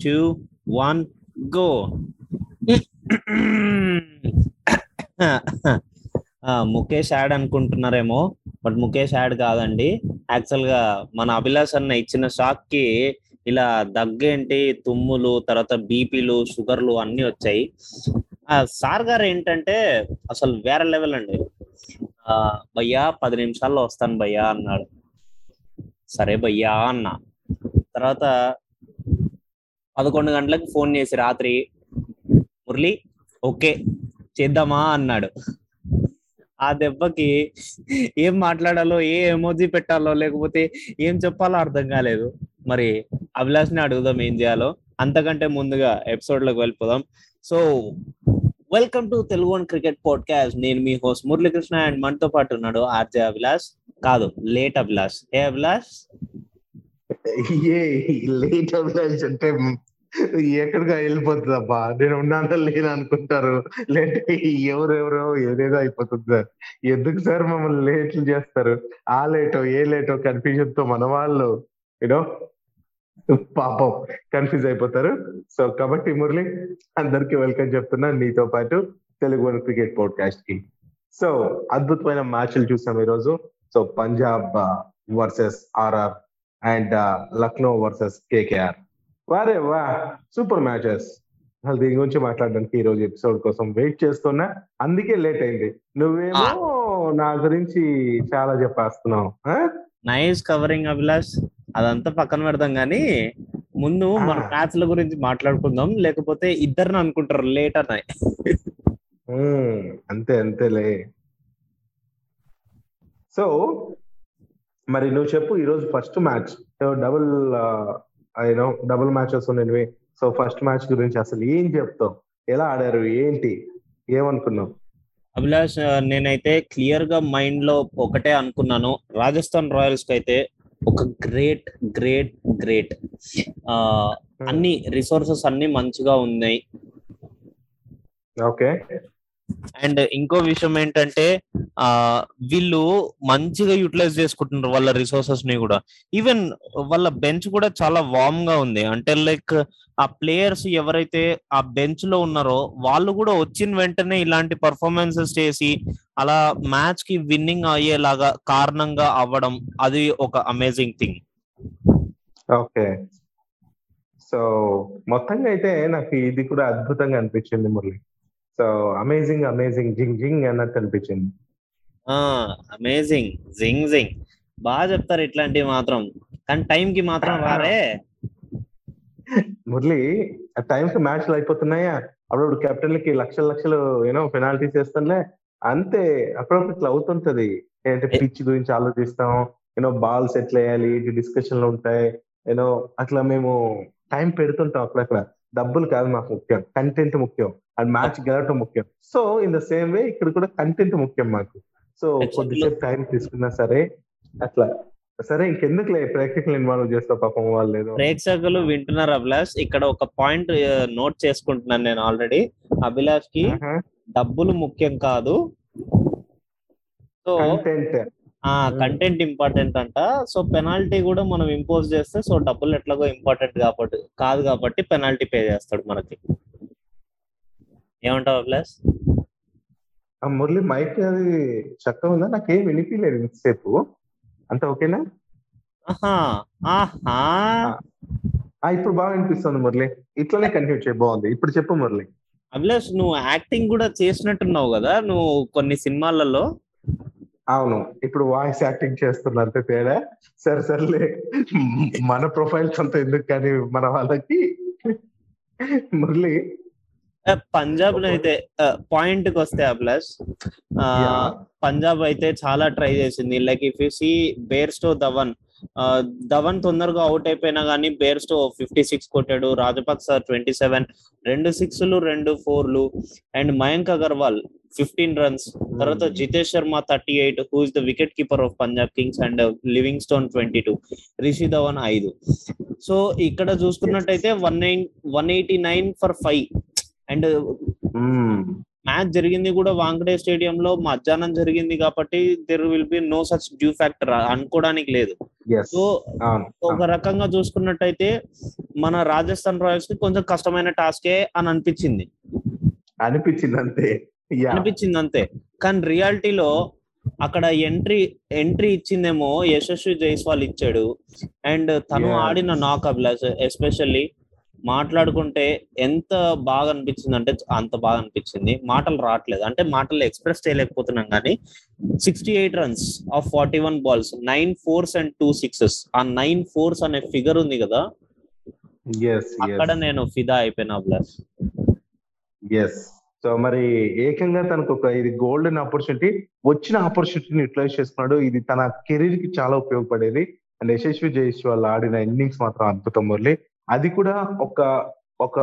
two, one go Mukesh ad అనుకుంటున్నారేమో but Mukesh ad కాదండి. యాక్చువల్గా మన అభిలాష్ అన్న ఇచ్చిన షాక్కి ఇలా దగ్గేంటి తుమ్ములు తర్వాత బీపీలు షుగర్లు అన్ని వచ్చాయి. ఆ సార్ గారు ఏంటంటే అసలు వేరే లెవెల్ అండి. ఆ భయ్యా పది నిమిషాల్లో వస్తాను భయ్యా అన్నాడు. సరే భయ్యా అన్న. తర్వాత పదకొండు గంటలకు ఫోన్ చేసి రాత్రి మురళి ఓకే చేద్దామా? అన్నాడు. ఆ దెబ్బకి ఏం మాట్లాడాలో ఏ ఎమోజీ పెట్టాలో లేకపోతే ఏం చెప్పాలో అర్థం కాలేదు. మరి అభిలాష్ని అడుగుదాం ఏం చేయాలో. అంతకంటే ముందుగా ఎపిసోడ్లోకి వెళ్ళిపోదాం. So welcome to Telugu one cricket podcast నేను మీ హోస్ట్ మురళీకృష్ణ అండ్ మనతో పాటు ఉన్నాడు ఆర్జే అభిలాష్. కాదు లేట్ అభిలాష్. ఏ అభిలాష్? లేట్ అభిలాష్ అంటే ఎక్కడికి వెళ్ళిపోతుంది అబ్బా. నేను ఉన్నాను లేను అనుకుంటారు. లేదంటే ఎవరెవరో ఏదేదో అయిపోతుంది సార్. ఎందుకు సార్ మమ్మల్ని లేట్లు చేస్తారు? ఆ లేటో ఏ లేటో కన్ఫ్యూజన్తో మన వాళ్ళు యూనో పాపం కన్ఫ్యూజ్ అయిపోతారు. సో కాబట్టి మురళి అందరికి వెల్కమ్ చెప్తున్నా నీతో పాటు తెలుగు వన్ క్రికెట్ పాడ్కాస్ట్కి సో అద్భుతమైన మ్యాచ్లు చూసాం ఈరోజు. So Punjab versus RR and uh, Lucknow versus KKR. వారే వా సూపర్ మ్యాచెస్. అసలు దీని గురించి మాట్లాడడానికి ఈ రోజు ఎపిసోడ్ కోసం వెయిట్ చేస్తున్నా. అందుకే లేట్ అయింది. నువ్వేమో నా గురించి చాలా చెప్పేస్తున్నావు? Nice covering Abhilash. అదంతా పక్కన పెడదాం కానీ ముందు మన. మ్యాచ్ల గురించి మాట్లాడుకుందాం. లేకపోతే ఇద్దరిని అనుకుంటారు లేట్ అని ఉమ్, అంతే అంతేలే. సో మరి నువ్వు చెప్పు ఈ రోజు first match double you know double matches ఉన్నవి. సో ఫస్ట్ మ్యాచ్ గురించి అసలు ఏం చెప్తావు? ఎలా ఆడారు? ఏంటి? ఏమనుకున్నావు? అభిలాష్ నేనైతే క్లియర్గా మైండ్లో ఒకటే అనుకున్నాను. రాజస్థాన్ రాయల్స్కి అయితే ఒక గ్రేట్ గ్రేట్ గ్రేట్. ఆ అన్ని రిసోర్సెస్ అన్ని మంచిగా ఉన్నాయి. ఓకే. అండ్ ఇంకో విషయం ఏంటంటే ఆ వీళ్ళు మంచిగా యూటిలైజ్ చేసుకుంటున్నారు వాళ్ళ రిసోర్సెస్ని కూడా. ఈవెన్ వాళ్ళ బెంచ్ కూడా చాలా వార్మ్గా ఉంది. అంటే లైక్ ఆ ప్లేయర్స్ ఎవరైతే ఆ బెంచ్లో ఉన్నారో వాళ్ళు కూడా వచ్చిన వెంటనే ఇలాంటి పర్ఫార్మెన్సెస్ చేసి అలా మ్యాచ్కి విన్నింగ్ అయ్యేలాగా కారణంగా అవ్వడం అది ఒక అమేజింగ్ థింగ్. ఓకే. సో మొత్తంగా అయితే నాకు ఇది కూడా అద్భుతంగా అనిపించింది మురళి. సో అమేజింగ్ అమేజింగ్ జింగ్ జింగ్ అన్నట్టు అనిపించింది. అమేజింగ్ జింగ్ జింగ్ బాగా చెప్తారు ఇట్లాంటివి మాత్రం. కానీ టైం కి మాత్రం రారే. మురళి ఆ టైంకి మ్యాచ్లు అయిపోతున్నాయా? అప్పుడు కెప్టెన్లకి లక్షల లక్షలు యూనో పెనాల్టీస్ వేస్తానులే అంతే అప్పుడప్పుడు ఇట్లా అవుతుంటది. ఏంటంటే పిచ్ గురించి ఆలోచిస్తాం యూనో బాల్స్ ఎట్లా వేయాలి డిస్కషన్లు ఉంటాయి యూనో అట్లా మేము టైం పెడుతుంటాం అక్కడక్కడ డబ్బులు కాదు మాకు ముఖ్యం కంటెంట్ ముఖ్యం. అండ్ మ్యాచ్ గెలవటం ముఖ్యం. So in the same way ఇక్కడ కూడా కంటెంట్ ముఖ్యం మాకు. సో కొద్దిసేపు టైం తీసుకున్నా సరే అట్లా. సరే ఇంకెందుకులే ప్రేక్షకులు ఇన్వాల్వ్ చేస్తా పాపం వాళ్ళు ఏదో. ప్రేక్షకులు వింటున్నారు అభిలాష్. ఇక్కడ ఒక పాయింట్ నోట్ చేసుకుంటున్నాను నేను ఆల్రెడీ అభిలాష్కి. డబ్బులు ముఖ్యం కాదు. సో ఆ కంటెంట్ ఇంపార్టెంట్ అంట. సో పెనాల్టీ కూడా మనం ఇంపోజ్ చేస్తే సో డబ్బులు ఎట్లాగో ఇంపార్టెంట్ కాబట్టి కాదు కాబట్టి పెనాల్టీ పే చేస్తాడు మనకి. ఏమంటావు అభిలాష్? ఆ మురళి మైక్ అది చక్కగా ఉందా? నాకేం వినిపించలేదు ఇంతసేపు. అంత ఓకేనా? ఇప్పుడు బాగా వినిపిస్తుంది మురళి. ఇట్లానే కంటిన్యూ చేయ బాగుంది. ఇప్పుడు చెప్పు మురళి. అభిలాష్ నువ్వు యాక్టింగ్ కూడా చేసినట్టున్నావు కదా? నువ్వు కొన్ని సినిమాలలో. అవును. ఇప్పుడు వాయిస్ యాక్టింగ్ చేస్తున్నా అంతే తేడా. సరే సర్లే. మన ప్రొఫైల్స్ అంతా ఎందుకు కానీ మన వాళ్ళకి? మురళి పంజాబ్లో అయితే పాయింట్కి వస్తే అభిలాష్. పంజాబ్ అయితే చాలా ట్రై చేసింది. Like if you see Bairstow Dhawan ఆ, ధవన్ తొందరగా అవుట్ అయిపోయినా కానీ బేర్స్టో ఫిఫ్టీ సిక్స్ కొట్టాడు. రాజపక్స ట్వంటీ సెవెన్ రెండు సిక్స్లు రెండు ఫోర్లు and Mayank Agarwal fifteen runs. తర్వాత Jitesh Sharma thirty eight who is the wicket keeper of Punjab Kings and Livingstone twenty two Rishi Dhawan ఐదు. సో ఇక్కడ చూసుకున్నట్టయితే one nine one eighty nine for five. And hmm. Match జరిగింది కూడా Wankhede stadium లో మధ్యాహ్నం జరిగింది కాబట్టి there will be no such dew factor అనుకోవడానికి లేదు. సో ఒక రకంగా చూసుకున్నట్టయితే మన రాజస్థాన్ రాయల్స్కి కొంచెం కష్టమైన టాస్కే అని అనిపించింది. అనిపించింది అంతే. అనిపించింది అంతే. కానీ రియాలిటీలో అక్కడ ఎంట్రీ ఎంట్రీ ఇచ్చిందేమో యశస్వి జైస్వాల్ ఇచ్చాడు. అండ్ తను. ఆడిన నాక్ అభిలాష్ ఎస్పెషల్లీ మాట్లాడుకుంటే ఎంత బాగా అనిపించింది అంటే అంత బాగా అనిపించింది మాటలు రావట్లేదు. అంటే మాటలు ఎక్స్ప్రెస్ చేయలేకపోతున్నాం కానీ sixty eight runs of forty one balls nine fours and two sixes ఆ నైన్ ఫోర్స్ అనే ఫిగర్ ఉంది కదా? అక్కడ నేను ఫిదా అయిపోయినా అభిలాష్ ఎస్ సో మరి ఏకంగా తనకు ఒక ఇది గోల్డెన్ ఆపర్చునిటీ వచ్చిన ఆపర్చునిటీని యూటిలైజ్ చేసుకున్నాడు ఇది తన కెరీర్కి చాలా ఉపయోగపడేది. అండ్ యశస్వి జైస్వాల్ ఆడిన ఇన్నింగ్స్ మాత్రం అద్భుతం మురళి. అది కూడా ఒక ఒక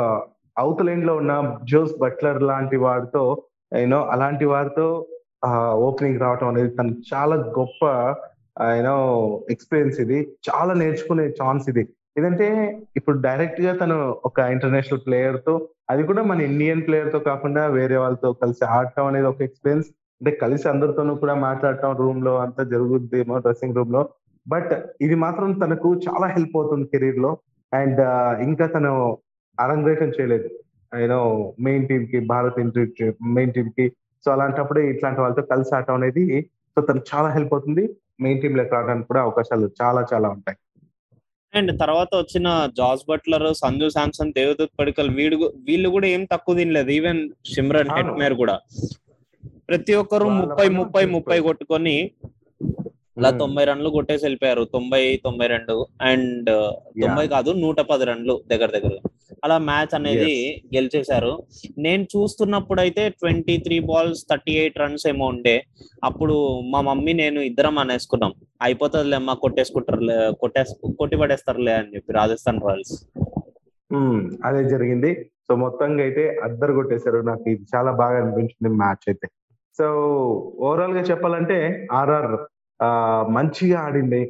అవుతలైన్లో ఉన్న జోస్ బట్లర్ లాంటి వాడితో యూనో అలాంటి వారితో ఓపెనింగ్ రావటం అనేది తను చాలా గొప్ప యూనో ఎక్స్పీరియన్స్ ఇది. చాలా నేర్చుకునే ఛాన్స్ ఇది. ఏదంటే ఇప్పుడు డైరెక్ట్గా తను ఒక ఇంటర్నేషనల్ ప్లేయర్తో అది కూడా మన ఇండియన్ ప్లేయర్తో కాకుండా వేరే వాళ్ళతో కలిసి ఆడటం అనేది ఒక ఎక్స్పీరియన్స్ అంటే కలిసి అందరితోనూ కూడా మాట్లాడటం రూమ్లో అంతా జరుగుద్దేమో డ్రెస్సింగ్ రూమ్లో. బట్ ఇది మాత్రం తనకు చాలా హెల్ప్ అవుతుంది కెరీర్లో అండ్ ఇంకా తను అరంగేటం చేయలేదు. యూనో మెయిన్ టీమ్కి భారత్ మెయిన్ టీమ్కి సో అలాంటప్పుడు ఇట్లాంటి వాళ్ళతో కలిసి ఆడటం అనేది సో తనకు చాలా హెల్ప్ అవుతుంది. మెయిన్ టీమ్లోకి రావడానికి కూడా అవకాశాలు చాలా చాలా ఉంటాయి. అండ్ తర్వాత వచ్చిన జాస్ బట్లర్ సంజు శాంసన్ దేవదత్ పడికల్ వీడు వీళ్ళు కూడా ఏం తక్కువ తినలేదు. ఈవెన్ సిమ్రన్. హెట్మేర్ కూడా. ప్రతి ఒక్కరు ముప్పై ముప్పై ముప్పై. కొట్టుకొని అలా. తొంభై రన్లు కొట్టేసి వెళ్ళిపోయారు. తొంభై తొంభై రెండు అండ్ తొంభై కాదు నూట పది రన్లు దగ్గర దగ్గర అలా మ్యాచ్ అనేది గెలిచేశారు. నేను చూస్తున్నప్పుడు అయితే twenty three balls thirty eight runs ఏమో ఉండే. అప్పుడు మా మమ్మీ నేను ఇద్దరం అనేసుకున్నాం. అయిపోతుందిలే అమ్మా కొట్టేసుకుంటారులే కొట్టేసు కొట్టి పడేస్తారులే అని చెప్పి రాజస్థాన్ రాయల్స్. అదే జరిగింది. సో మొత్తంగా అయితే అద్దరు కొట్టేశారు. నాకు ఇది చాలా బాగా అనిపించింది మ్యాచ్ అయితే. సో ఓవరాల్గా చెప్పాలంటే ఆర్ఆర్ మంచిగా ఆడింది.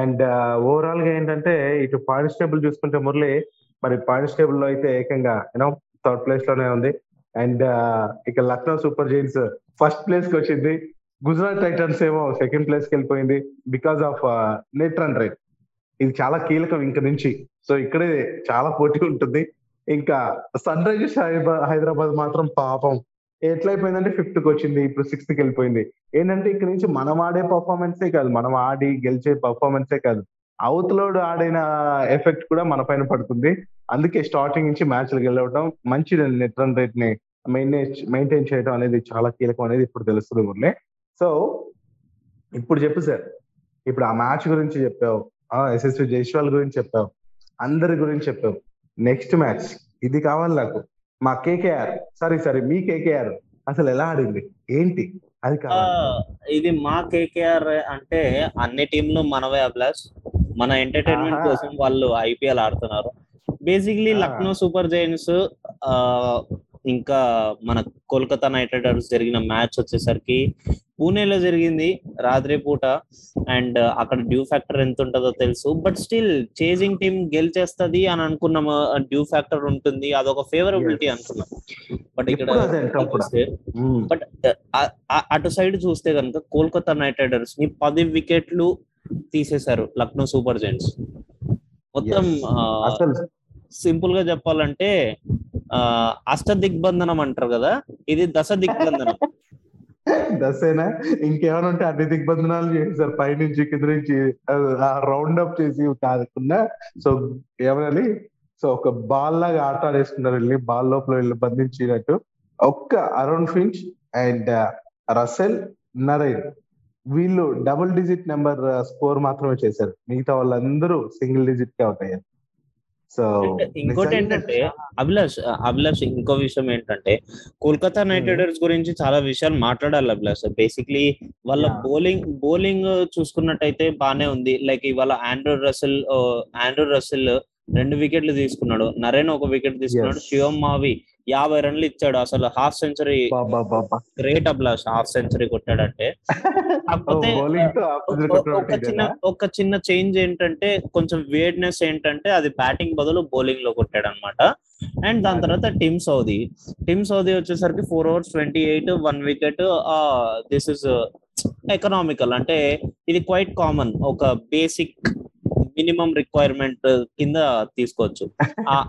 అండ్ ఓవరాల్గా ఏంటంటే ఇటు పాయింట్స్ టేబుల్ చూసుకుంటే మురళి మరి పాయింట్స్ టేబుల్లో అయితే ఏకంగా యూనో థర్డ్ ప్లేస్లోనే ఉంది. అండ్ ఇక లక్నో సూపర్ జైన్స్ ఫస్ట్ ప్లేస్కి వచ్చింది. గుజరాత్ టైటన్స్ ఏమో సెకండ్ ప్లేస్కి వెళ్ళిపోయింది because of net run rate ఇది చాలా కీలకం ఇంక నుంచి. సో ఇక్కడే చాలా పోటీ ఉంటుంది. ఇంకా సన్ రైజర్స్ హైదరాబాద్ మాత్రం పాపం ఎట్లయిపోయిందంటే ఫిఫ్త్కి వచ్చింది ఇప్పుడు సిక్స్త్కి వెళ్ళిపోయింది ఏంటంటే ఇక్కడ నుంచి మనం ఆడే పర్ఫార్మెన్సే కాదు మనం ఆడి గెలిచే పర్ఫార్మెన్సే కాదు. అవతలోడు ఆడిన ఎఫెక్ట్ కూడా మన పైన పడుతుంది. అందుకే స్టార్టింగ్ నుంచి మ్యాచ్లు గెలవడం మంచి నెట్ రన్ రేట్ని మెయింటైన్ మెయింటైన్ చేయడం అనేది చాలా కీలకం అనేది ఇప్పుడు తెలుస్తుంది మురళి. సో ఇప్పుడు చెప్పు సార్. ఇప్పుడు ఆ మ్యాచ్ గురించి చెప్పావు ఎస్ఎస్వి జైస్వాల్ గురించి చెప్పావు అందరి గురించి చెప్పావు. నెక్స్ట్ మ్యాచ్ ఇది కావాలి నాకు. మా కేకేఆర్. సారీ సారీ మీ కేకేఆర్. అసలు ఎలా ఆడింది? ఏంటి? అది ఇది మా కేకేఆర్ అంటే అన్ని టీంలు మనవే అభిలాష్. మన ఎంటర్టైన్మెంట్. కోసం వాళ్ళు ఐపీఎల్ ఆడుతున్నారు. బేసిక్లీ. లక్నో సూపర్ జైన్స్ ఇంకా మన కోల్కతా నైట్ రైడర్స్ జరిగిన మ్యాచ్ వచ్చేసరికి పూణేలో జరిగింది రాత్రి పూట. అండ్ అక్కడ డ్యూ ఫ్యాక్టర్ ఎంత ఉంటుందో తెలుసు. బట్ స్టిల్ చేజింగ్ టీం గెలిచేస్తది అని అనుకున్నాము డ్యూ ఫ్యాక్టర్ ఉంటుంది. అదొక ఫేవరబిలిటీ. అనుకున్నాం. బట్ ఇక్కడ మ్మ్. బట్ అటు సైడ్ చూస్తే కనుక కోల్కతా నైట్ రైడర్స్ని పది వికెట్లు తీసేశారు లక్నో సూపర్ జైంట్స్ మొత్తం సింపుల్గా చెప్పాలంటే అష్ట దిగ్బంధనం అంటారు కదా? ఇది దశ దిగ్బంధనం. దసేనా ఇంకేమైనా ఉంటే అన్ని దిగ్బంధనాలు చేశారు పైనుంచి కింద నుంచి రౌండ్ అప్ చేసి కాకుండా సో ఏమనాలి? సో ఒక బాల్ లాగా ఆట ఆడేసుకున్నారు వెళ్ళి బాల్ లోపల వెళ్ళి బంధించినట్టు. ఒక్క Aaron Finch and Russell Narine. వీళ్ళు డబుల్ డిజిట్ నెంబర్ స్కోర్ మాత్రమే చేశారు. మిగతా వాళ్ళందరూ సింగిల్ డిజిట్గా ఉంటాయి సో ఇంకోటి ఏంటంటే అభిలాష్ అభిలాష్ ఇంకో విషయం ఏంటంటే కోల్కతా నైట్. రైడర్స్ గురించి చాలా విషయాలు మాట్లాడాలి అభిలాష్ బేసిక్లీ వాళ్ళ. బౌలింగ్ బౌలింగ్ చూసుకున్నట్టయితే బానే ఉంది లైక్ ఇవాళ ఆండ్రూ రసెల్ ఆండ్రూ రసెల్ రెండు వికెట్లు తీసుకున్నాడు నరేన్ ఒక వికెట్ తీసుకున్నాడు. శివం మావి యాభై రన్లు ఇచ్చాడు. అసలు half century great Abhilash half century కొట్టాడంటే. కాకపోతే ఒక- చిన్న ఒక చిన్న చేంజ్ ఏంటంటే కొంచెం వేర్డ్నెస్ ఏంటంటే అది బ్యాటింగ్ బదులు బౌలింగ్లో కొట్టాడు అనమాట అండ్ దాని తర్వాత టిమ్ సౌదీ టిమ్ సౌదీ వచ్చేసరికి four overs twenty eight one wicket this is economical అంటే ఇది క్వైట్ కామన్ ఒక బేసిక్ మినిమం రిక్వైర్మెంట్ కింద తీసుకోవచ్చు.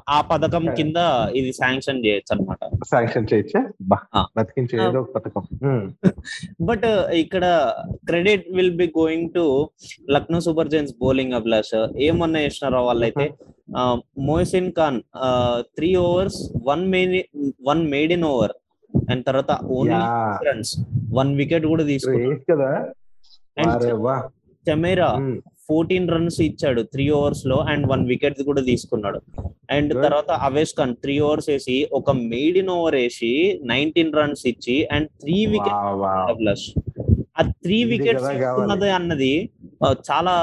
ఆ- పథకం కింద ఇది శాంక్షన్ చేయొచ్చు అనమాట శాంక్షన్ చేయొచ్చా? పథకం. బట్ ఇక్కడ credit will be going to Lucknow Super Giants bowling Abhilash. ఏమన్నా చేసినారో వాళ్ళైతే Mohsin Khan three overs one main one maiden over. And తర్వాత ఓన్లీ రన్స్ వన్ వికెట్ కూడా చమేరా ఉమ్. ఫోర్టీన్ రన్స్ ఇచ్చాడు త్రీ ఓవర్స్లో అండ్ వన్ వికెట్ కూడా తీసుకున్నాడు and. తర్వాత అవేష్ ఖాన్ త్రీ ఓవర్స్ వేసి ఒక మేడ్ ఇన్ ఓవర్ వేసి నైన్టీన్ రన్స్ ఇచ్చి అండ్ త్రీ వికెట్. ప్లస్ ఆ త్రీ వికెట్స్. ఉన్నది అన్నది చాలా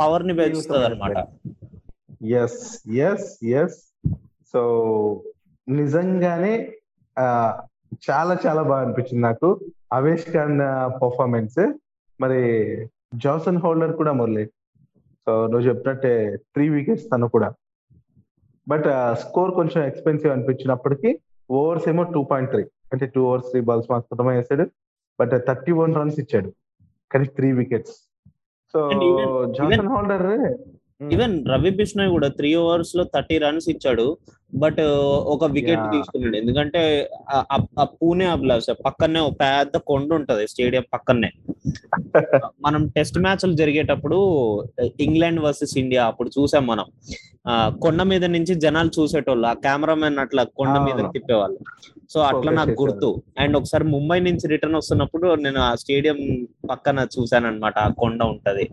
పవర్ని పెంచుతుంది అనమాట ఎస్ ఎస్ ఎస్ సో నిజంగానే చాలా చాలా బాగా అనిపించింది నాకు అవేష్ ఖాన్ పర్ఫార్మెన్స్ మరి జాసన్ హోల్డర్ కూడా మురళి. సో నువ్వు చెప్పినట్టే త్రీ వికెట్స్ తను కూడా. బట్ స్కోర్ కొంచెం ఎక్స్పెన్సివ్ అనిపించినప్పటికీ ఓవర్స్ ఏమో టూ పాయింట్ త్రీ అంటే టూ ఓవర్స్ త్రీ బాల్స్ మాత్రమే వేసాడు. బట్ థర్టీ వన్ రన్స్ ఇచ్చాడు. కానీ three wickets so Jason Holder even Ravi Bishnoi కూడా త్రీ ఓవర్స్లో థర్టీ రన్స్ ఇచ్చాడు. బట్ ఒక వికెట్. తీసుకున్నాడు ఎందుకంటే ఆ- పూణే అభిలాష పక్కనే ఒక పెద్ద కొండ ఉంటది స్టేడియం పక్కనే మనం టెస్ట్ మ్యాచ్లు జరిగేటప్పుడు ఇంగ్లాండ్ వర్సెస్ ఇండియా అప్పుడు చూసాం మనం కొండ మీద నుంచి జనాలు చూసేటోళ్ళు ఆ కెమెరామెన్ అట్లా కొండ మీద. తిప్పేవాళ్ళు సో అట్లా నాకు. గుర్తు అండ్ ఒకసారి ముంబై నుంచి రిటర్న్ వస్తున్నప్పుడు నేను ఆ స్టేడియం పక్కన చూసాను అనమాట ఆ కొండ ఉంటది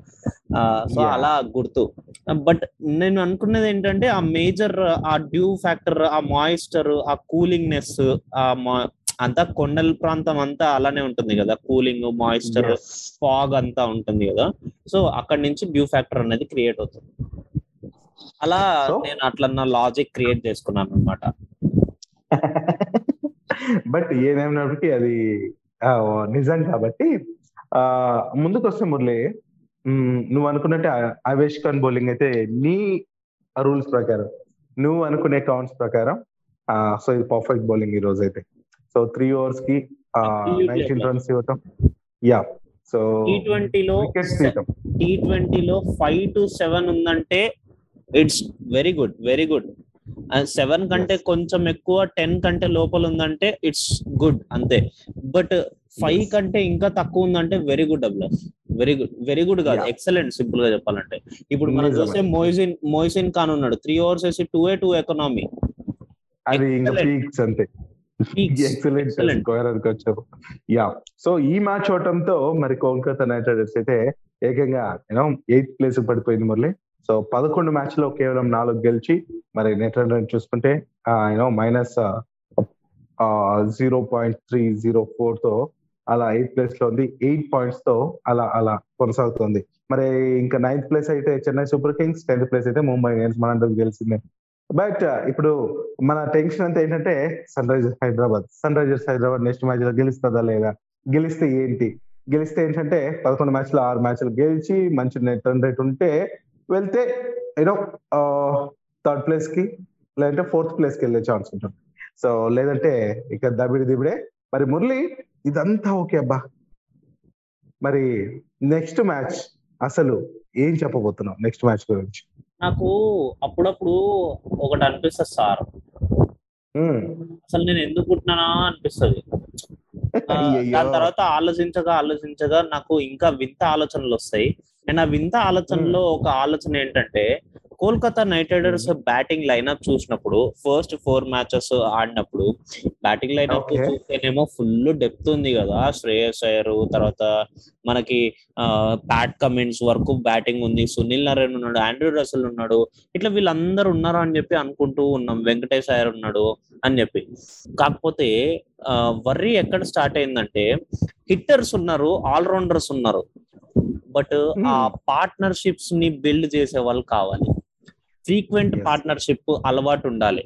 సో. అలా గుర్తు బట్ నేను అనుకున్నది ఏంటంటే ఆ మేజర్ ఆ డ్యూ ఫ్యాక్టర్ ఆ మాయిస్చర్ ఆ కూలింగ్నెస్ ఆ అంతా కొండల ప్రాంతం అంతా అలానే ఉంటుంది కదా కూలింగ్ మాయిశ్చర్ Yes. ఫాగ్ అంతా ఉంటుంది కదా సో అక్కడ నుంచి డ్యూ ఫ్యాక్టర్ అనేది క్రియేట్ అవుతుంది అలా? నేను అట్లా నా లాజిక్ క్రియేట్ చేసుకున్నాను అనమాట బట్ ఏదేమైనప్పటికీ అది నిజం కాబట్టి ఆ ముందుకు వస్తే మురళి నువ్వు అనుకున్నట్టే అవేష్ ఖాన్ బౌలింగ్ అయితే నీ రూల్స్ ప్రకారం నువ్వు అనుకునే కౌంట్స్ ప్రకారం సో ఇది పర్ఫెక్ట్ బౌలింగ్ ఈ రోజు అయితే సో త్రీ ఓవర్స్కి నైన్టీన్. రన్స్ ఇవ్వటం యా సో టీ ట్వంటీలో టీ ట్వంటీలో ఫైవ్ టు సెవెన్ ఉందంటే it's very good very good seven కంటే. కొంచెం ఎక్కువ టెన్ కంటే లోపల ఉందంటే ఇట్స్ గుడ్ అంతే. But five. కంటే ఇంకా తక్కువ ఉందంటే వెరీ గుడ్ అబ్లస్ వెరీ గుడ్ వెరీ గుడ్ కాదు. ఎక్సలెంట్ సింపుల్గా చెప్పాలంటే. ఇప్పుడు మనం. చూస్తే మోయిసిన్ మోయిసిన్ ఖాన్ ఉన్నాడు. త్రీ ఓవర్స్ వేసి టూ ఏ టూ ఎకనామీ అది ఇంకా Excellent. పీక్స్ అంతే. ఎక్సలెంట్ వచ్చారు. యా సో ఈ మ్యాచ్ అవటంతో మరి కోల్కతా నైట్ రైడర్స్ అయితే ఏకంగా యూనో ఎయిత్ ప్లేస్ పడిపోయింది మురళి. సో పదకొండు మ్యాచ్లో కేవలం నాలుగు గెలిచి మరి నెట్ రన్ చూసుకుంటే you know minus zero point three zero ఫోర్తో అలా ఎయిత్ ప్లేస్లో ఉంది. ఎయిట్ పాయింట్స్తో అలా అలా కొనసాగుతుంది. మరి ఇంకా నైన్త్ ప్లేస్ అయితే Chennai Super Kings tenth place అయితే ముంబై ఇండియన్స్ మనందరికి తెలిసిందే. బట్ uh, ఇప్పుడు మన టెన్షన్ అంతా ఏంటంటే Sunrisers Hyderabad Sunrisers Hyderabad next మ్యాచ్లో గెలుస్తుందా లేదా? గెలిస్తే ఏంటి? గెలిస్తే ఏంటంటే పదకొండు మ్యాచ్లో ఆరు మ్యాచ్లు గెలిచి మంచి నెట్ రన్ రేట్ ఉంటే వెళ్తే యూనో థర్డ్ ప్లేస్కి లేదంటే ఫోర్త్ ప్లేస్కి వెళ్ళే ఛాన్స్ ఉంటుంది. సో లేదంటే ఇక దబిడి దిబిడే. మరి మురళి ఇదంతా ఓకే అబ్బా. మరి నెక్స్ట్ మ్యాచ్ అసలు ఏం చెప్పబోతున్నావు నెక్స్ట్ మ్యాచ్ గురించి? నాకు అప్పుడప్పుడు ఒకటి అనిపిస్తుంది సార్. అసలు నేను ఎందుకు పుట్టినానా అనిపిస్తుంది. దాని తర్వాత ఆలోచించగా ఆలోచించగా నాకు ఇంకా వింత ఆలోచనలు వస్తాయి. అండ్ ఆ వింత ఆలోచనలో ఒక ఆలోచన ఏంటంటే Kolkata Knight Riders batting lineup చూసినప్పుడు ఫస్ట్ ఫోర్ మ్యాచెస్ ఆడినప్పుడు బ్యాటింగ్ Okay. చూస్తేనేమో ఫుల్ డెప్త్ ఉంది కదా. శ్రేయస్ అయ్యర్ తర్వాత మనకి ప్యాట్ కమిన్స్ వరకు బ్యాటింగ్ ఉంది. సునీల్ నరేన్ ఉన్నాడు ఆండ్రూ రసల్ ఉన్నాడు. ఇట్లా వీళ్ళందరూ ఉన్నారు అని చెప్పి అనుకుంటూ ఉన్నాం. వెంకటేష్ అయ్యర్ ఉన్నాడు అని చెప్పి. కాకపోతే వర్రీ ఎక్కడ స్టార్ట్ అయిందంటే హిట్టర్స్ ఉన్నారు ఆల్రౌండర్స్ ఉన్నారు. బట్ ఆ పార్ట్నర్షిప్స్ని బిల్డ్ చేసే వాళ్ళు కావాలి. ఫ్రీక్వెంట్. పార్ట్నర్షిప్ అలవాటు ఉండాలి.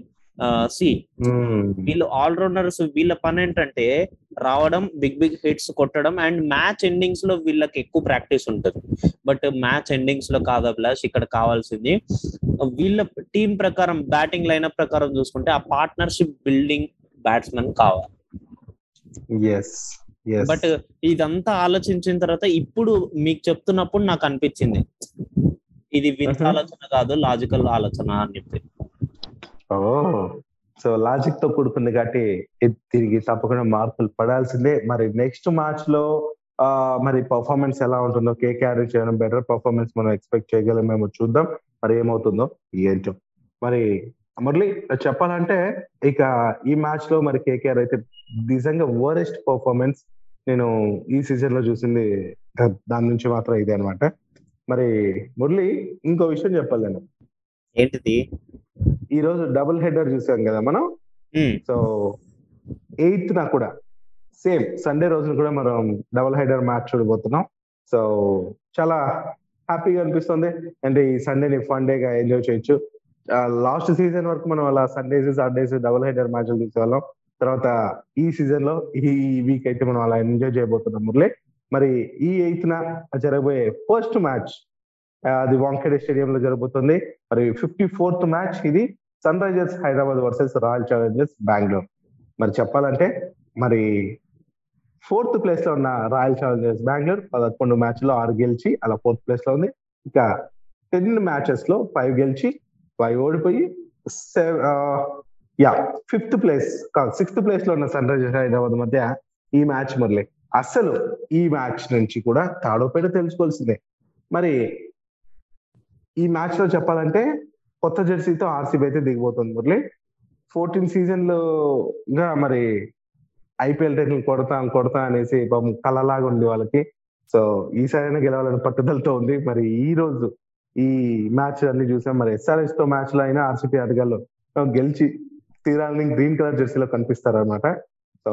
See um. వీళ్ళు ఆల్రౌండర్స్ వీళ్ళ పని ఏంటంటే రావడం బిగ్ బిగ్ హిట్స్ కొట్టడం అండ్ మ్యాచ్ ఎండింగ్స్లో వీళ్ళకి ఎక్కువ ప్రాక్టీస్ ఉంటుంది. బట్ మ్యాచ్ ఎండింగ్స్లో కాదా ప్లస్ ఇక్కడ కావాల్సింది వీళ్ళ టీం ప్రకారం బ్యాటింగ్ లైనప్ ప్రకారం చూసుకుంటే ఆ పార్ట్నర్షిప్ బిల్డింగ్ బ్యాట్స్మెన్ కావాలి. బట్ ఇదంతా ఆలోచించిన తర్వాత ఇప్పుడు మీకు చెప్తున్నప్పుడు నాకు అనిపించింది. ఇది Mhm. ఆలోచన కాదు లాజికల్ ఆలోచన అని చెప్పి. ఓ సో లాజిక్తో కూడుకుంది కాబట్టి తిరిగి తప్పకుండా మార్కులు పడాల్సిందే. మరి నెక్స్ట్ మ్యాచ్లో మరి పర్ఫార్మెన్స్ ఎలా ఉంటుందో కేకేఆర్ చేయడం బెటర్ పర్ఫార్మెన్స్ మనం ఎక్స్పెక్ట్ చేయగలమేమో చూద్దాం. మరి ఏమవుతుందో ఏంటో. మరి మురళి చెప్పాలంటే ఇక ఈ మ్యాచ్లో మరి కేకేఆర్ అయితే నిజంగా వరస్ట్ పర్ఫార్మెన్స్ నేను ఈ సీజన్లో చూసింది దాని నుంచి మాత్రం ఇదే అన్నమాట. మరి మురళి ఇంకో విషయం చెప్పాలి నేను ఏంటిది? ఈ రోజు డబుల్ హెడర్ చూసాం కదా మనం? సో ఎయిత్ నా కూడా. సేమ్ సండే రోజున కూడా మనం డబుల్ హెడర్ మ్యాచ్ చూడబోతున్నాం. సో చాలా హ్యాపీగా అనిపిస్తుంది. అంటే ఈ సండేని ఫన్ డేగా ఎంజాయ్ చేయొచ్చు. లాస్ట్ సీజన్ వరకు మనం అలా సండేస్ సాటర్డేస్ డబుల్ హెడర్ మ్యాచ్లు చూసేవాళ్ళం. తర్వాత ఈ సీజన్లో ఈ వీక్ అయితే మనం అలా ఎంజాయ్ చేయబోతున్నాం మురళి. మరి ఈ ఎయిత్ న జరగబోయే ఫస్ట్ మ్యాచ్ అది వాంఖేడే స్టేడియం లో జరగబోతుంది. మరి ఫిఫ్టీ ఫోర్త్ మ్యాచ్ ఇది Sunrisers Hyderabad versus Royal Challengers Bengaluru. మరి చెప్పాలంటే మరి ఫోర్త్ ప్లేస్లో ఉన్న రాయల్ ఛాలెంజర్స్ బెంగళూరు పదకొండు మ్యాచ్లో ఆరు గెలిచి అలా ఫోర్త్ ప్లేస్లో ఉంది. ఇక టెన్ మ్యాచెస్లో ఫైవ్ గెలిచి ఫైవ్ ఓడిపోయి యా ఫిఫ్త్ ప్లేస్ కాదు సిక్స్త్ ప్లేస్లో ఉన్న సన్ రైజర్స్ హైదరాబాద్ మధ్య ఈ మ్యాచ్ మురళి. అసలు ఈ మ్యాచ్ నుంచి కూడా తాడోపేట తెలుసుకోవాల్సిందే. మరి ఈ మ్యాచ్లో చెప్పాలంటే కొత్త జెర్సీతో ఆర్సీబీ అయితే దిగిపోతుంది మురళి. ఫోర్టీన్ సీజన్లుగా మరి ఐపీఎల్ టైటిల్ కొడతాం కొడతా అనేసి పాపం కలలాగా ఉంది వాళ్ళకి. సో ఈసారైనా గెలవాలని పట్టుదలతో ఉంది. మరి ఈ రోజు ఈ మ్యాచ్ అన్ని చూసాం. మరి ఎస్ఆర్ఎస్తో మ్యాచ్లో అయినా ఆర్సీపీ ఆటగాళ్ళు గెలిచి తీరాలని గ్రీన్ కలర్ జెర్సీలో కనిపిస్తారు అనమాట సో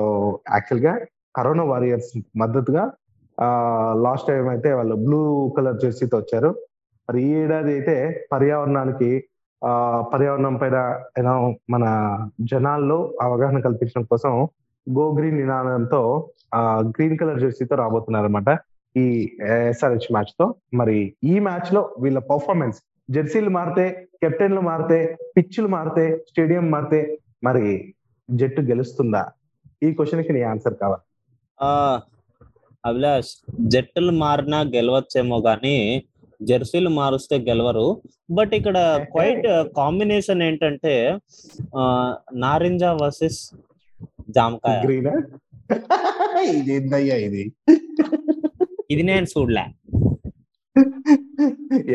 యాక్చువల్గా కరోనా వారియర్స్ మద్దతుగా లాస్ట్ టైం అయితే వాళ్ళు బ్లూ కలర్ జెర్సీతో వచ్చారు. మరి ఈ ఏడాది అయితే పర్యావరణానికి ఆ పర్యావరణం పైన ఏదో మన జనాల్లో అవగాహన కల్పించడం కోసం గో గ్రీన్ నినాదంతో ఆ గ్రీన్ కలర్ జెర్సీతో రాబోతున్నారు అనమాట ఈ ఎస్ఆర్హెచ్ మ్యాచ్తో మరి ఈ మ్యాచ్లో వీళ్ళ పర్ఫార్మెన్స్ జెర్సీలు మారితే కెప్టెన్లు మారితే పిచ్లు మారితే స్టేడియం మారితే మరి జట్టు గెలుస్తుందా? ఈ క్వశ్చన్కి నీ ఆన్సర్ కావాలి. అభిలాష్ జట్టులు మారినా గెలవచ్చేమో కానీ జెర్సీలు మారుస్తే గెలవరు. బట్ ఇక్కడ క్వైట్ కాంబినేషన్ ఏంటంటే ఆ, నారింజ వర్సెస్ జామకాయ. ఇది? ఇది నేను చూడలే.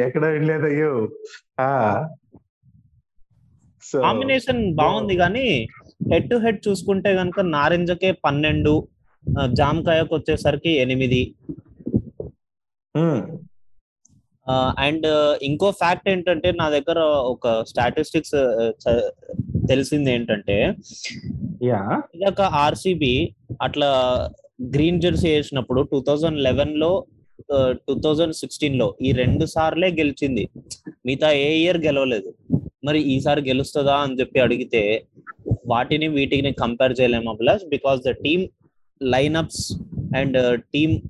ఎక్కడ వెళ్ళలేదయ్యో? కాంబినేషన్ బాగుంది కానీ హెడ్ టు హెడ్ చూసుకుంటే గనుక నారింజకే పన్నెండు జామకాయకు వచ్చేసరికి ఎనిమిది. అండ్ ఇంకో ఫ్యాక్ట్ ఏంటంటే నా దగ్గర ఒక స్టాటిస్టిక్స్ తెలిసింది ఏంటంటే ఇందాక ఆర్సీబీ అట్లా గ్రీన్ జెర్సీ వేసినప్పుడు టూ థౌజండ్ లెవెన్లో టూ థౌజండ్ సిక్స్టీన్లో ఈ రెండు సార్లే గెలిచింది. మిగతా ఏ ఇయర్ గెలవలేదు. మరి ఈసారి గెలుస్తుందా అని చెప్పి అడిగితే వాటిని వీటిని కంపేర్ చేయలేము Abhilash because the team lineups and team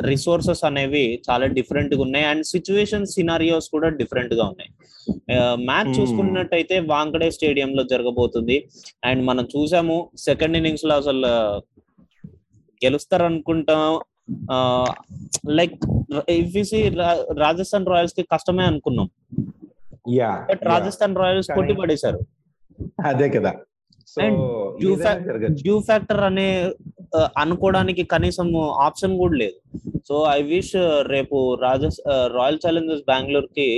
resources అనేవి చాలా డిఫరెంట్గా ఉన్నాయి. అండ్ సిచ్యువేషన్ సినారియోస్ కూడా డిఫరెంట్గా ఉన్నాయి. Match Hmm. చూసుకున్నట్టయితే వాంకడే స్టేడియం లో జరగబోతుంది. అండ్ మనం చూసాము సెకండ్ ఇన్నింగ్స్లో అసలు గెలుస్తారు అనుకుంటాం లైక్ ఇఫ్ రాజస్థాన్ రాయల్స్కి కష్టమే అనుకున్నాం. బట్ రాజస్థాన్ రాయల్స్ కొట్టి పడేశారు అదే కదా. డ్యూ ఫ్యాక్టర్ అనే అనుకోవడానికి కనీసం ఆప్షన్ కూడా లేదు. సో ఐ విష్ రేపు రాజస్ రాయల్ ఛాలెంజర్స్ బెంగళూరు కి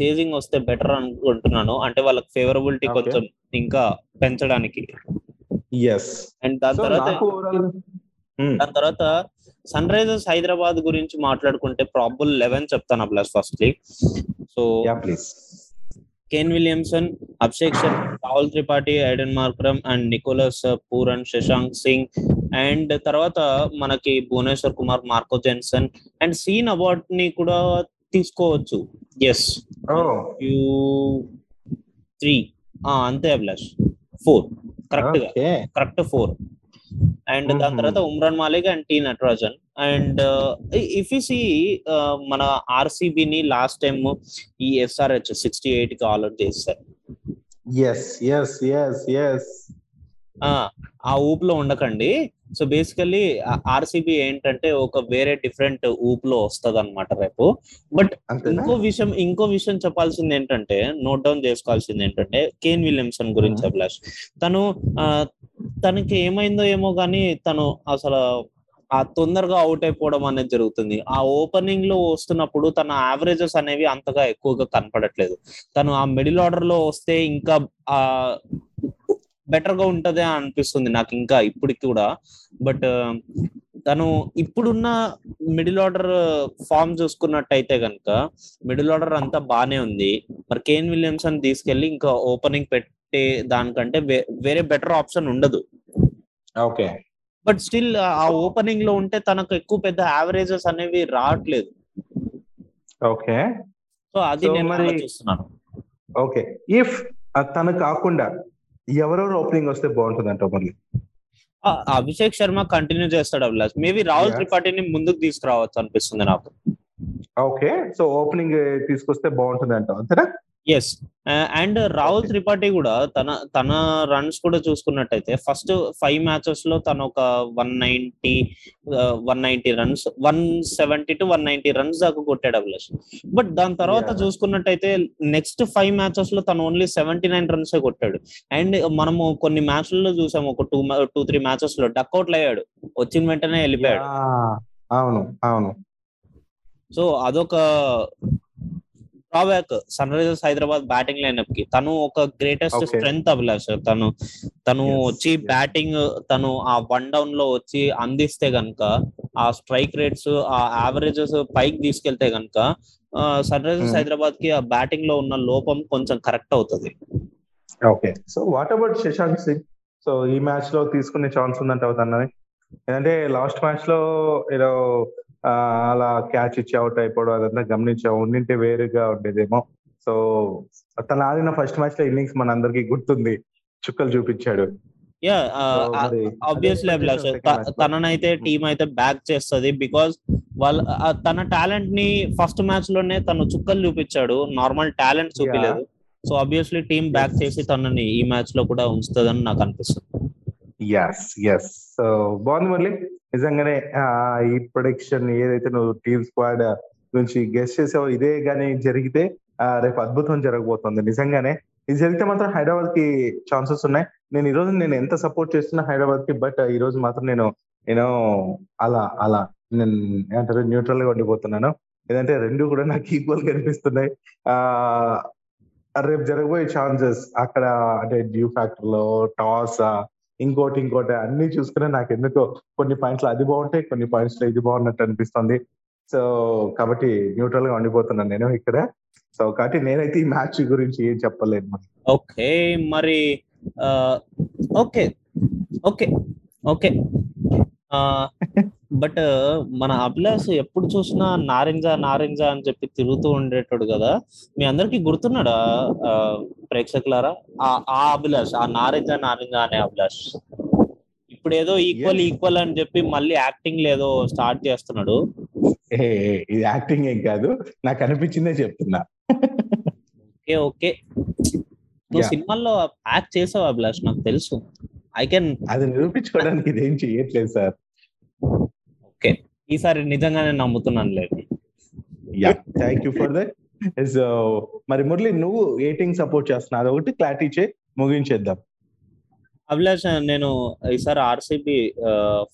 చేజింగ్ వస్తే బెటర్ అనుకుంటున్నాను. అంటే వాళ్ళకి ఫేవరబిలిటీ. కొంచెం ఇంకా పెంచడానికి. ఎస్ అండ్ దాని తర్వాత ఓవరాల్ దాని తర్వాత సన్ రైజర్స్ హైదరాబాద్ గురించి మాట్లాడుకుంటే ప్రాబుల్ లెవెన్ చెప్తాను plus firstly so please Kane Williamson Abhishek Sharma Rahul Tripathi Aiden Markram and Nicholas Pooran Shashank Singh and తర్వాత మనకి Bhuvneshwar Kumar Marco Jansen and Sean అవార్డ్ని కూడా తీసుకోవచ్చు. ఎస్ యూ త్రీ అంతే Abhilash. Four కరెక్ట్గా. Correct four and దాని. తర్వాత Umran Malik and T Natarajan. And if see మన RCB ని లాస్ట్ టైం ఈ ఎస్ఆర్హెచ్ సిక్స్టీ ఎయిట్కి ఆల్ అవుట్ చేశారు. ఎస్ ఎస్ ఎస్ ఎస్ ఆ, ఊపులో ఉండకండి. సో బేసికల్లీ ఆర్సీబీ ఏంటంటే ఒక వేరే డిఫరెంట్ ఊపులో వస్తుంది అనమాట రేపు బట్ ఇంకో విషయం ఇంకో విషయం చెప్పాల్సింది ఏంటంటే నోట్ డౌన్ చేసుకోవాల్సింది ఏంటంటే కేన్ విలియమ్సన్ గురించి అభిలాష్. తను తనకి ఏమైందో ఏమో కానీ తను అసలు ఆ తొందరగా అవుట్ అయిపోవడం అనేది జరుగుతుంది. ఆ ఓపెనింగ్లో వస్తున్నప్పుడు తన యావరేజెస్ అనేవి అంతగా ఎక్కువగా కనపడట్లేదు. తను ఆ మిడిల్ ఆర్డర్లో వస్తే ఇంకా ఆ బెటర్గా ఉంటదే అనిపిస్తుంది నాకు ఇంకా ఇప్పటికి కూడా. బట్ తను ఇప్పుడున్న మిడిల్ ఆర్డర్ ఫామ్ చూసుకున్నట్టయితే కనుక మిడిల్ ఆర్డర్ అంతా బానే ఉంది. మరి కేన్ విలియమ్స్ అని తీసుకెళ్ళి ఇంకా ఓపెనింగ్ పెట్టే దానికంటే వేరే బెటర్ ఆప్షన్ ఉండదు. ఓకే. బట్ స్టిల్ ఆ ఓపెనింగ్లో ఉంటే తనకు ఎక్కువ పెద్ద యావరేజెస్ అనేవి రావట్లేదు. ఓకే. సో అది So నేను మరి- ఆలోచిస్తున్నాను ఓకే. ఇఫ్ తను కాకుండా ఎవరెవరు ఓపెనింగ్ వస్తే బాగుంటుంది అంటావు మళ్ళీ అభిషేక్ శర్మ కంటిన్యూ చేస్తాడు అభిలాష్. మేబీ రాహుల్. త్రిపాఠిని ముందుకు తీసుకురావచ్చు అనిపిస్తుంది నాకు. ఓకే. సో ఓపెనింగ్ తీసుకొస్తే బాగుంటుంది అంటావు అంతేనా? ఎస్ అండ్ రాహుల్ త్రిపాఠి కూడా తన తన రన్స్ కూడా చూసుకున్నట్టయితే ఫస్ట్ ఫైవ్ మ్యాచెస్లో తను ఒక one ninety one ninety runs one seventy two one ninety runs దాకా కొట్టాడు అభిలాష్. బట్ దాని తర్వాత. చూసుకున్నట్టయితే నెక్స్ట్ ఫైవ్ మ్యాచెస్లో తను ఓన్లీ సెవెంటీ నైన్ రన్స్ కొట్టాడు. అండ్ మనము కొన్ని మ్యాచ్లలో చూసాము ఒక టూ టూ త్రీ మ్యాచెస్లో డక్అవుట్లు అయ్యాడు. వచ్చిన వెంటనే వెళ్ళిపోయాడు. అవును అవును. సో అదొక drawback Sunrisers Hyderabad batting లైనప్కి తను ఒక గ్రేటెస్ట్. స్ట్రెంగ్త్ అభిలాష్ తను తను వచ్చి. బ్యాటింగ్ తను ఆ వన్ డౌన్లో వచ్చి అందిస్తే గనుక ఆ స్ట్రైక్ రేట్స్ ఆ యావరేజెస్ పైకి తీసుకెళ్తే గనుక సన్ రైజర్స్. హైదరాబాద్కి ఆ బ్యాటింగ్లో ఉన్న లోపం కొంచెం కరెక్ట్ అవుతుంది okay so what about Shashank Singh so ఈ మ్యాచ్లో తీసుకునే ఛాన్స్ ఉందంటావు తనని ఎందుకంటే లాస్ట్ మ్యాచ్లో ఏదో అలా క్యాచ్ ఇచ్చి అవుట్ అయిపోవడం అదంతా గమనించాం ఉండింటే వేరుగా ఉండేదేమో. సో తను ఆడిన ఫస్ట్ మ్యాచ్లో ఇన్నింగ్స్ మన అందరికి గుర్తుంది. చుక్కలు చూపించాడు. Yeah obviously Abhilash. తననైతే టీం అయితే బ్యాక్ చేస్తుంది బికాస్ వాళ్ళ తన టాలెంట్ని ఫస్ట్ మ్యాచ్లోనే తను చుక్కలు చూపించాడు. నార్మల్ టాలెంట్ చూపించలేదు సో ఆబ్వియస్లీ టీం బ్యాక్. చేసి తనని ఈ మ్యాచ్లో కూడా ఉంచుతుందని నాకు అనిపిస్తుంది. ఎస్ ఎస్ సో బాగుంది మురళి. నిజంగానే ఈ ప్రొడిక్షన్ ఏదైతే నువ్వు టీమ్ స్క్వాడ్ గురించి గెస్ట్ చేసావో ఇదే గానీ జరిగితే రేపు అద్భుతం జరగబోతుంది. నిజంగానే ఇది జరిగితే మాత్రం హైదరాబాద్కి ఛాన్సెస్ ఉన్నాయి. నేను ఈ రోజు నేను ఎంత సపోర్ట్ చేస్తున్నా హైదరాబాద్కి బట్ ఈ రోజు మాత్రం నేను నేను అలా అలా నేను ఏమంటారు న్యూట్రల్గా ఉండిపోతున్నాను. ఏదంటే రెండు కూడా నాకు ఈక్వల్ కనిపిస్తున్నాయి. ఆ రేపు జరగబోయే ఛాన్సెస్ అక్కడ అంటే డ్యూ ఫ్యాక్టర్లో టాస్ ఇంకోటి ఇంకోటి అన్ని చూసుకునే నాకు ఎందుకో కొన్ని పాయింట్స్ అది బాగుంటాయి కొన్ని పాయింట్స్లో ఇది బాగున్నట్టు అనిపిస్తుంది. సో కాబట్టి న్యూట్రల్గా ఉండిపోతున్నాను నేను ఇక్కడ. సో కాబట్టి నేనైతే ఈ మ్యాచ్ గురించి ఏం చెప్పలేను ఓకే మరి ఓకే ఓకే ఓకే. బట్ మన అభిలాష్ ఎప్పుడు చూసినా నారింజ నారింజ అని చెప్పి తిరుగుతూ ఉండేటోడు కదా. మీ అందరికి గుర్తున్నాడా? ప్రేక్షకులారా? ఆ అభిలాష్ ఆ నారింజ నారింజ అనే అభిలాష్. ఇప్పుడు ఏదో ఈక్వల్. ఈక్వల్ అని చెప్పి మళ్ళీ యాక్టింగ్ లేదో స్టార్ట్ చేస్తున్నాడు. ఇది యాక్టింగ్ ఏం కాదు. నాకు అనిపించిందే చెప్తున్నా. Okay okay. నువ్వు. సినిమాల్లో యాక్ట్ చేసావు అభిలాష్? నాకు తెలుసు. ఐ కెన్ అది నిరూపించుకోవడానికి ఇదేం చేయట్లేదు సార్. ఓకే ఈసారి నిజంగానే నమ్ముతున్నాను లేదు. Yeah thank you for that so మరి మురళి నువ్వు ఏ టీం సపోర్ట్ చేస్తున్నావు. అదొకటి క్లారిటీ చే ముగించేద్దాం. అభిలాష్ నేను ఈసారి ఆర్సీబీ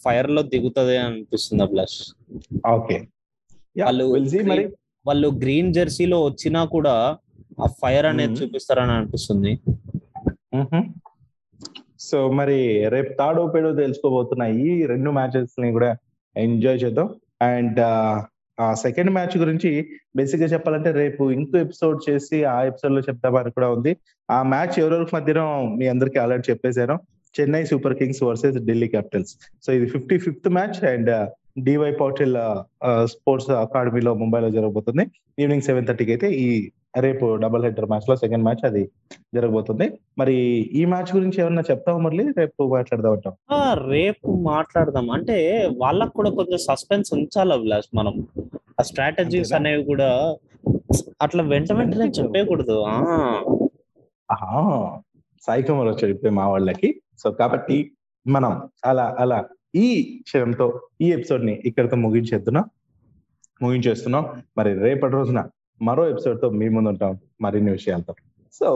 ఫైర్లో దిగుతుంది అనిపిస్తుంది అభిలాష్. ఓకే వాళ్ళు మరి. వాళ్ళు గ్రీన్ జెర్సీలో వచ్చినా కూడా ఆ ఫైర్ అనేది Mhm. చూపిస్తారని అనిపిస్తుంది. సో మరి రేపు థర్డ్ ఓపెడో తెలుసుకోబోతున్న ఈ రెండు మ్యాచెస్ని కూడా ఎంజాయ్ చేద్దాం. అండ్ ఆ సెకండ్ మ్యాచ్ గురించి బేసిక్గా చెప్పాలంటే రేపు ఇంకో ఎపిసోడ్ చేసి ఆ ఎపిసోడ్లో చెప్తామని కూడా ఉంది. ఆ మ్యాచ్ ఎవరెవరికి మధ్యన మీ అందరికి ఆల్రెడీ చెప్పేశాను. Chennai Super Kings versus Delhi Capitals. So ఇది fifty fifth match and DY Patil sports అకాడమీలో ముంబైలో జరగబోతుంది. ఈవినింగ్ సెవెన్ థర్టీకి అయితే ఈ రేపు డబుల్ హెడర్ మ్యాచ్లో సెకండ్ మ్యాచ్ అది జరగబోతుంది. మరి ఈ మ్యాచ్ గురించి ఏమన్నా చెప్తావా మళ్ళీ రేపు మాట్లాడదాం రేపు మాట్లాడదాం. అంటే వాళ్ళకు కూడా కొంచెం సస్పెన్స్ ఉంచాలి అభిలాష్ మనం. ఆ స్ట్రాటజీస్? అనేవి కూడా అట్లా వెంట వెంటనే చెప్పేయకూడదు. ఆ. సాయి కుమార్ వచ్చాడు ఇప్పుడే మా వాళ్ళకి. సో కాబట్టి మనం అలా అలా ఈ క్షణంతో ఈ ఎపిసోడ్ని ఇక్కడితో ముగించేద్దునా? ముగించేస్తున్నాం. మరి రేపటి రోజున మరో ఎపిసోడ్తో మీ ముందు ఉంటాం మరిన్ని విషయాలతో. సో